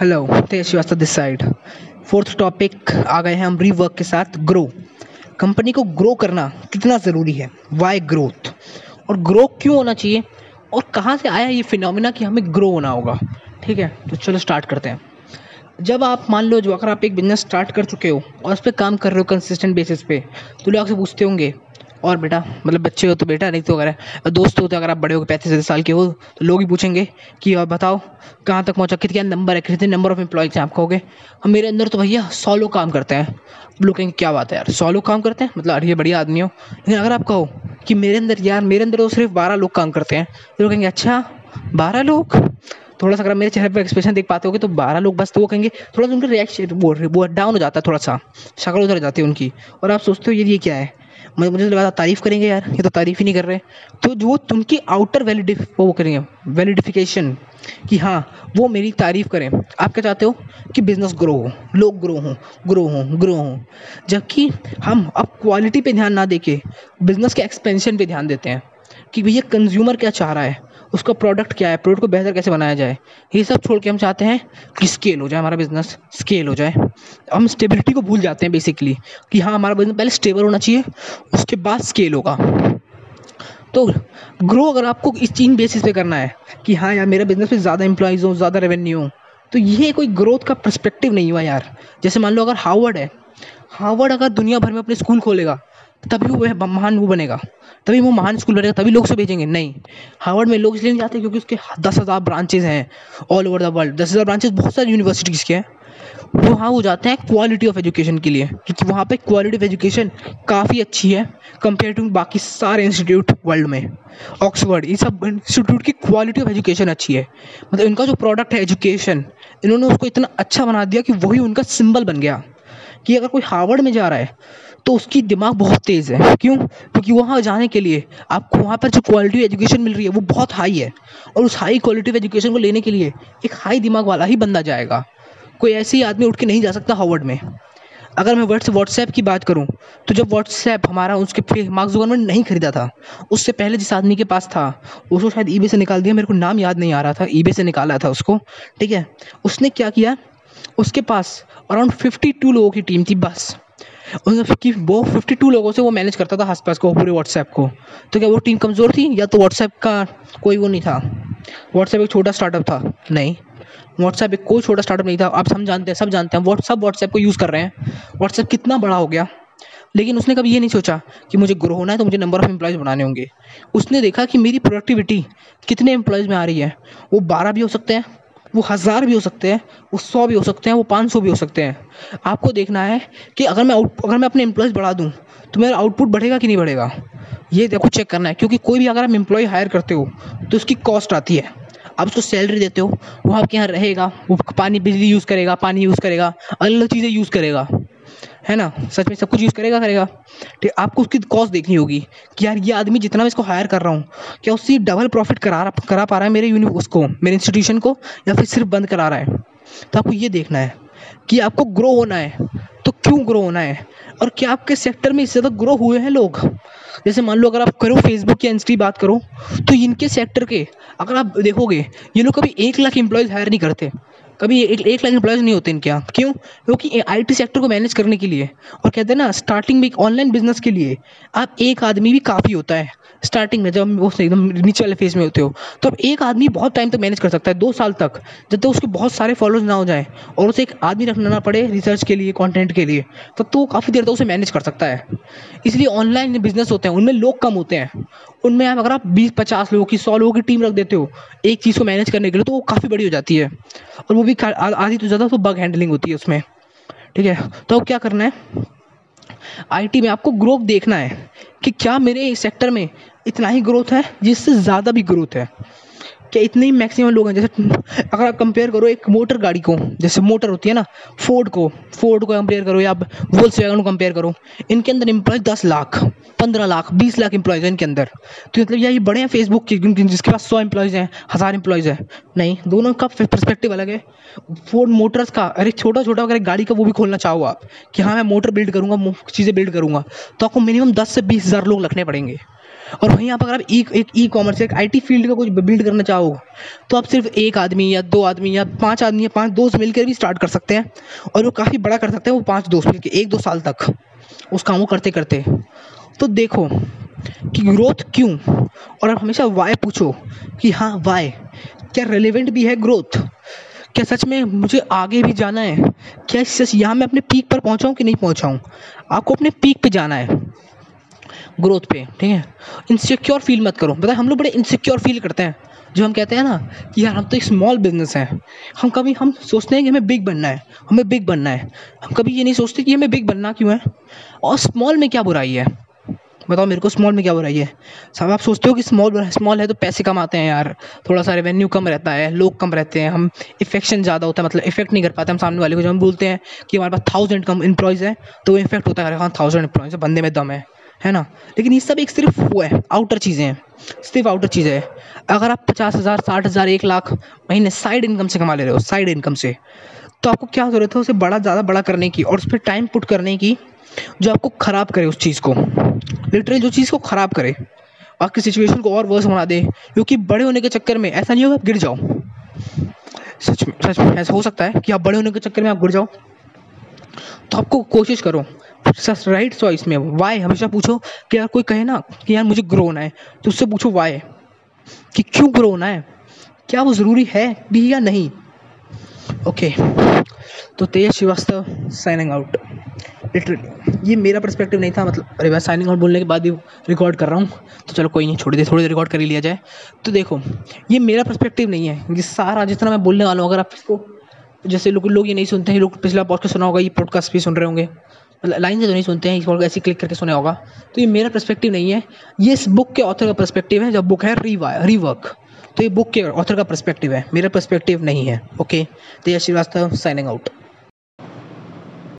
Hello Tej Shrivastava this side fourth topic आ गए हैं हम रीवर्क के साथ ग्रो कंपनी को ग्रो करना कितना ज़रूरी है? वाई ग्रोथ और ग्रो क्यों होना चाहिए? और कहाँ से आया ये फिनोमिना कि हमें ग्रो होना होगा? ठीक है तो चलो स्टार्ट करते हैं। जब आप मान लो, जो अगर आप एक बिज़नेस स्टार्ट कर चुके हो और उस पर काम कर रहे हो कंसिस्टेंट बेसिस पे तो लोग आपसे पूछते होंगे और बेटा मतलब बच्चे हो तो बेटा, नहीं तो अगर दोस्त हो तो अगर आप बड़े हो पैंतीस सैंतीस साल के हो तो लोग ही पूछेंगे कि आप बताओ, कहाँ तक पहुँचा, कितने नंबर है, कितने नंबर ऑफ़ एम्प्लॉयज़ हैं आप कहोगे? हम मेरे अंदर तो भैया सौ लोग काम करते हैं। लोग कहेंगे, क्या बात है यार, सौ लोग काम करते हैं? मतलब अरे बढ़िया आदमी हो। लेकिन अगर आप कहो कि मेरे अंदर यार, मेरे अंदर तो सिर्फ़ बारह लोग काम करते हैं तो लोग कहेंगे अच्छा बारह लोग? थोड़ा सा अगर मेरे चेहरे पर एक्सप्रेशन देख पाते हो तो बारह लोग बस तो वो कहेंगे थोड़ा सा उनका रिएक्शन वो वो डाउन हो जाता है थोड़ा सा शक्ल उधर जाती है उनकी। और आप सोचते हो, ये ये क्या है? मुझे लगा तारीफ़ करेंगे यार, ये तो तारीफ़ ही नहीं कर रहे। तो जो उनकी आउटर वैलिडिफ वो करेंगे वैलिडिफिकेशन कि हाँ वो मेरी तारीफ़ करें। आप क्या चाहते हो कि बिज़नेस ग्रो हो? लोग ग्रो हों ग्रो हों ग्रो हों। जबकि हम अब क्वालिटी पे ध्यान ना देके बिज़नेस के एक्सपेंशन पे ध्यान देते हैं कि भैया कंज्यूमर क्या चाह रहा है? उसका प्रोडक्ट क्या है? प्रोडक्ट को बेहतर कैसे बनाया जाए? ये सब छोड़ के हम चाहते हैं कि स्केल हो जाए हमारा बिज़नेस स्केल हो जाए। हम स्टेबिलिटी को भूल जाते हैं बेसिकली कि हाँ हमारा बिज़नेस पहले स्टेबल होना चाहिए, उसके बाद स्केल होगा। तो ग्रो अगर आपको इस चीन बेसिस पे करना है कि हाँ यार, मेरा बिज़नेस में ज़्यादा एम्प्लॉयज़ हो, ज़्यादा रेवेन्यू हो तो ये कोई ग्रोथ का परस्पेक्टिव नहीं हुआ यार। जैसे मान लो अगर हार्वर्ड है हार्वर्ड अगर दुनिया भर में अपने स्कूल खोलेगा तभी वो महान वो बनेगा। तभी वो महान स्कूल बनेगा, तभी लोग उसे भेजेंगे नहीं। हार्वर्ड में लोग इसलिए नहीं जाते क्योंकि उसके दस हज़ार ब्रांचेज हैं ऑल ओवर द वर्ल्ड दस हज़ार ब्रांचेज बहुत सारी यूनिवर्सिटीज़ के हैं। वो हाँ वो जाते हैं क्वालिटी ऑफ़ एजुकेशन के लिए, क्योंकि वहाँ पे क्वालिटी ऑफ़ एजुकेशन काफ़ी अच्छी है कंपेयर टू बाकी सारे इंस्टीट्यूट वर्ल्ड में। ऑक्सफर्ड ये सब इंस्टीट्यूट की क्वालिटी ऑफ़ एजुकेशन अच्छी है। मतलब इनका जो प्रोडक्ट है एजुकेशन इन्होंने उसको इतना अच्छा बना दिया कि वही उनका सिंबल बन गया। कि अगर कोई हार्वर्ड में जा रहा है तो उसकी दिमाग बहुत तेज़ है। क्यों? क्योंकि वहाँ जाने के लिए आपको वहाँ पर जो क्वालिटी एजुकेशन मिल रही है, वो बहुत हाई है। और उस हाई क्वालिटी एजुकेशन को लेने के लिए एक हाई दिमाग वाला ही बंदा जाएगा। कोई ऐसे ही आदमी उठ के नहीं जा सकता हार्वर्ड में। अगर मैं वर्ड्स व्हाट्सएप की बात करूँ तो जब व्हाट्सएप हमारा उसके मार्क जुकरबर्ग नहीं खरीदा था, उससे पहले जिस आदमी के पास था, उसको शायद ईबे से निकाल दिया, मेरे को नाम याद नहीं आ रहा था ईबे से निकाला था उसको, ठीक है? उसने क्या किया? उसके पास अराउंड फिफ्टी टू लोगों की टीम थी, बस। कि वो फिफ्टी टू लोगों से वो मैनेज करता था आसपास को, पूरे व्हाट्सएप को। तो क्या वो टीम कमज़ोर थी या तो व्हाट्सएप का कोई वो नहीं था? व्हाट्सएप एक छोटा स्टार्टअप था। नहीं। व्हाट्सएप एक कोई छोटा स्टार्टअप नहीं था। आप सब जानते हैं, सब जानते हैं व्हाट्सअप व्हाट्सएप को यूज़ कर रहे हैं। व्हाट्सएप कितना बड़ा हो गया। लेकिन उसने कभी ये नहीं सोचा कि मुझे ग्रो होना है तो मुझे नंबर ऑफ़ एम्प्लॉयज़ बनाने होंगे। उसने देखा कि मेरी प्रोडक्टिविटी कितने एम्प्लॉयज़ में आ रही है? वो बारह भी हो सकते हैं वो हज़ार भी हो सकते हैं, वो सौ भी हो सकते हैं, वो पाँच सौ भी हो सकते हैं। आपको देखना है कि अगर मैं आउट अगर मैं अपने एम्प्लॉयज़ बढ़ा दूँ तो मेरा आउटपुट बढ़ेगा कि नहीं बढ़ेगा? ये देखो चेक करना है, क्योंकि कोई भी अगर आप एम्प्लॉय हायर करते हो तो उसकी कॉस्ट आती है। आप उसको सैलरी देते हो, वो आपके यहाँ रहेगा, वो पानी, बिजली यूज़ करेगा, पानी यूज़ करेगा अलग अलग चीज़ें यूज़ करेगा। है ना? सच में सब कुछ यूज़ करेगा करेगा। ठीक आपको उसकी कॉस्ट देखनी होगी कि यार ये आदमी जितना मैं इसको हायर कर रहा हूँ, क्या उससे डबल प्रॉफिट करा करा पा रहा है मेरे यूनि उसको, मेरे इंस्टीट्यूशन को, या फिर सिर्फ़ बंद करा रहा है? तो आपको ये देखना है कि आपको ग्रो होना है तो क्यों ग्रो होना है? और क्या आपके सेक्टर में इससे ज़्यादा ग्रो हुए हैं लोग? जैसे मान लो अगर आप करो फेसबुक या इंस्टी बात करो तो इनके सेक्टर के, अगर आप देखोगे, ये लोग कभी एक लाख एम्प्लॉयज़ हायर नहीं करते। कभी एक एक लाख एम्प्लॉयज़ नहीं होते इनके यहाँ। क्यों? क्योंकि आईटी सेक्टर को मैनेज करने के लिए। और कहते हैं ना स्टार्टिंग में एक ऑनलाइन बिज़नेस के लिए आप एक आदमी भी काफ़ी होता है। स्टार्टिंग में जब वो एकदम नीचे वाले फ़ेज़ में होते हो तो अब एक आदमी बहुत टाइम तक मैनेज कर सकता है, दो साल तक, जब तक उसके बहुत सारे फॉलोअर्स ना हो जाए और उसे एक आदमी रखना ना पड़े रिसर्च के लिए कंटेंट के लिए, तब तो काफ़ी देर तक उसे मैनेज कर सकता है। इसलिए ऑनलाइन बिज़नेस होते हैं, उनमें लोग कम होते हैं। उनमें आप अगर आप बीस, पचास लोगों की, सौ लोगों की टीम रख देते हो, एक चीज़ को मैनेज करने के लिए तो वो काफ़ी बड़ी हो जाती है। और वो भी आधी तो ज़्यादा तो बग हैंडलिंग होती है उसमें। ठीक है? तो अब क्या करना है? आईटी में आपको ग्रोथ देखना है कि क्या मेरे सेक्टर में इतना ही ग्रोथ है जिससे ज़्यादा भी ग्रोथ है। क्या इतने ही मैक्सिमम लोग हैं, जैसे अगर आप कंपेयर करो एक मोटर गाड़ी को, जैसे मोटर होती है ना फोर्ड को फोर्ड को कंपेयर करो या वोल्स वैगन को कंपेयर करो, इनके अंदर एम्प्लॉय दस लाख, पंद्रह लाख, बीस लाख एम्प्लॉयज़ हैं इनके अंदर। तो मतलब यही बड़े हैं फेसबुक के जिसके पास सौ एम्प्लॉयज़ हैं, हज़ार एम्प्लॉयज़ हैं। नहीं, दोनों का परस्पेक्टिव अलग है। फोर्ड मोटर्स का, अरे छोटा छोटा अगर गाड़ी का वो भी खोलना चाहो आप, कि हाँ मैं मोटर बिल्ड करूँगा चीज़ें बिल्ड करूँगा तो आपको मिनिमम दस से बीस हज़ार लोग रखने पड़ेंगे। और वहीं आप अगर आप ई एक ई कॉमर्स एक आईटी फ़ील्ड का कुछ बिल्ड करना चाहो तो आप सिर्फ़ एक आदमी या दो आदमी या पाँच आदमी या पाँच दोस्त मिलकर भी स्टार्ट कर सकते हैं। और वो काफ़ी बड़ा कर सकते हैं, वो पाँच दोस्त मिलकर, एक दो साल तक। उस काम को करते करते। तो देखो कि ग्रोथ क्यों? और आप हमेशा वाई पूछो कि हाँ वाई क्या रेलिवेंट भी है ग्रोथ क्या सच में मुझे आगे भी जाना है? क्या सच यहाँ मैं अपने पीक पर पहुँचाऊँ कि नहीं पहुँचाऊँ? आपको अपने पीक पर जाना है। ग्रोथ पे, ठीक है? इनसिक्योर फील मत करो। बताए, हम लोग बड़े इनसिक्योर फील करते हैं। जो हम कहते हैं ना कि यार हम तो एक स्मॉल बिज़नेस हैं। हम कभी, हम सोचते हैं कि हमें बिग बनना है, हमें बिग बनना है। हम कभी ये नहीं सोचते कि हमें बिग बनना क्यों है। और स्मॉल में क्या बुराई है? बताओ, मेरे को स्मॉल में क्या बुराई है? सब आप सोचते हो कि स्मॉल स्मॉल है तो पैसे कम आते हैं यार। थोड़ा सा रेवेन्यू कम रहता है, लोग कम रहते हैं। हम इफेक्शन ज़्यादा होता है मतलब इफ़ेक्ट नहीं कर पाते हम सामने वाले को। जब हम बोलते हैं कि हमारे पास थाउज़ेंड कम एम्प्लॉयज़ है तो वो इफ़ेक्ट होता है। हाँ थाउज़ेंड एम्प्लॉयज़ बंदे में दम है। है ना? लेकिन ये सब एक सिर्फ़ वो है आउटर चीज़ें हैं। सिर्फ़ आउटर चीज़ें हैं। अगर आप पचास हज़ार, साठ हज़ार, एक लाख महीने साइड इनकम से कमा ले रहे हो साइड इनकम से तो आपको क्या ज़रूरत है उसे बड़ा, ज़्यादा बड़ा करने की और उस पर टाइम पुट करने की जो आपको ख़राब करे उस चीज़ को? लिटरली जो चीज़ को ख़राब करे। आपकी सिचुएशन को और वर्स बना दे। क्योंकि बड़े होने के चक्कर में ऐसा नहीं होगा आप गिर जाओ। सच में सच में ऐसा हो सकता है कि आप बड़े होने के चक्कर में आप गिर जाओ। तो आपको कोशिश करो राइट चॉइस में वाई हमेशा पूछो कि यार कोई कहे ना कि यार मुझे ग्रो होना है तो उससे पूछो वाई कि क्यों ग्रो होना है? क्या वो ज़रूरी है भी या नहीं? ओके तो Tej Shrivastava signing out literally ये मेरा परस्पेक्टिव नहीं था मतलब अरे मैं साइनिंग आउट बोलने के बाद भी रिकॉर्ड कर रहा हूँ तो चलो कोई नहीं, छोड़ दे, थोड़ी देर रिकॉर्ड कर ही लिया जाए। तो देखो, ये मेरा परस्पेक्टिव नहीं है ये सारा जितना मैं बोलने वाला हूँ, अगर आप इसको, जैसे लोग लोग ये नहीं सुनते हैं, लोग पिछला पॉडकास्ट सुना होगा, ये पॉडकास्ट भी सुन रहे होंगे। लाइन से तो नहीं सुनते हैं, इस ऐसे क्लिक करके सुना होगा। तो ये मेरा परस्पेक्टिव नहीं है। ये इस बुक के ऑथर का परस्पेक्टिव है जब बुक है रीवा रीवर्क तो ये बुक के ऑथर का परस्पेक्टिव है। मेरा परस्पेक्टिव नहीं है ओके तो ये श्रीवास्तव साइनिंग आउट